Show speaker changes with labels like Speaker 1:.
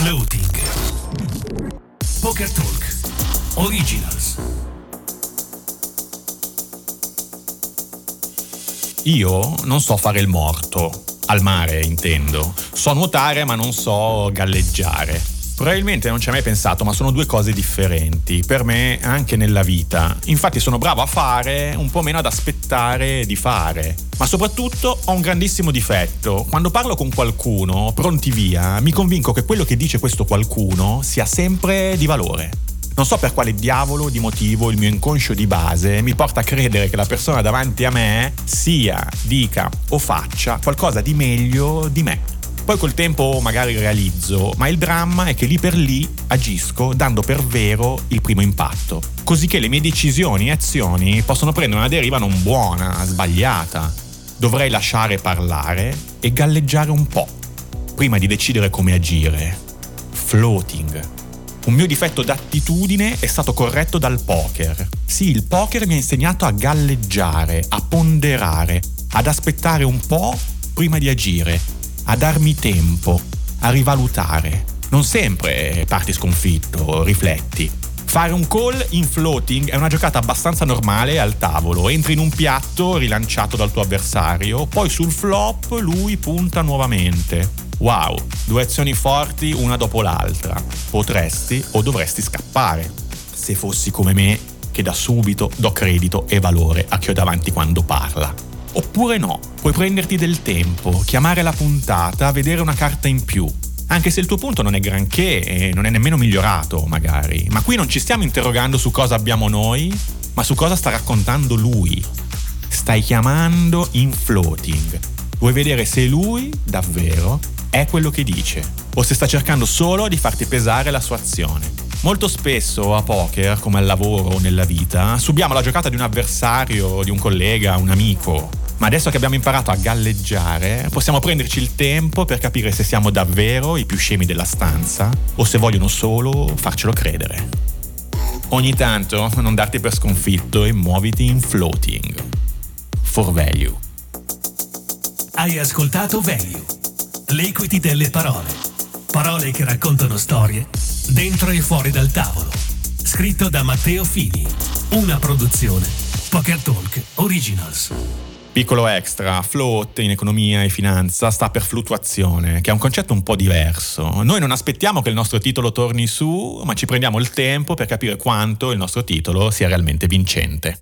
Speaker 1: Floating. Poker Talk. Originals.
Speaker 2: Io non so fare il morto, al mare intendo. So nuotare ma non so galleggiare Probabilmente non ci hai mai pensato, ma sono due cose differenti, per me anche nella vita. Infatti sono bravo a fare, un po' meno ad aspettare di fare. Ma soprattutto ho un grandissimo difetto. Quando parlo con qualcuno, pronti via, mi convinco che quello che dice questo qualcuno sia sempre di valore. Non so per quale diavolo di motivo il mio inconscio di base mi porta a credere che la persona davanti a me sia, dica o faccia qualcosa di meglio di me. Poi col tempo magari realizzo, ma il dramma è che lì per lì agisco dando per vero il primo impatto, così che le mie decisioni e azioni possono prendere una deriva non buona, sbagliata. Dovrei lasciare parlare e galleggiare un po', prima di decidere come agire. Floating. Un mio difetto d'attitudine è stato corretto dal poker. Sì, il poker mi ha insegnato a galleggiare, a ponderare, ad aspettare un po' prima di agire, a darmi tempo, a rivalutare. Non sempre parti sconfitto, rifletti. Fare un call in floating è una giocata abbastanza normale al tavolo. Entri in un piatto rilanciato dal tuo avversario, poi sul flop lui punta nuovamente. Wow, due azioni forti una dopo l'altra. Potresti o dovresti scappare. Se fossi come me, che da subito do credito e valore a chi ho davanti quando parla. Oppure no, puoi prenderti del tempo, chiamare la puntata, vedere una carta in più. Anche se il tuo punto non è granché e non è nemmeno migliorato, magari. Ma qui non ci stiamo interrogando su cosa abbiamo noi, ma su cosa sta raccontando lui. Stai chiamando in floating. Vuoi vedere se lui, davvero, è quello che dice, o se sta cercando solo di farti pesare la sua azione. Molto spesso a poker, come al lavoro o nella vita, subiamo la giocata di un avversario, di un collega, un amico. Ma adesso che abbiamo imparato a galleggiare, possiamo prenderci il tempo per capire se siamo davvero i più scemi della stanza o se vogliono solo farcelo credere. Ogni tanto non darti per sconfitto e muoviti in floating. For value.
Speaker 1: Hai ascoltato Value L'equity delle parole. Parole che raccontano storie dentro e fuori dal tavolo. Scritto da Matteo Fini. Una produzione. Poker Talk Originals.
Speaker 2: Piccolo extra, float in economia e finanza sta per fluttuazione, che è un concetto un po' diverso. Noi non aspettiamo che il nostro titolo torni su, ma ci prendiamo il tempo per capire quanto il nostro titolo sia realmente vincente.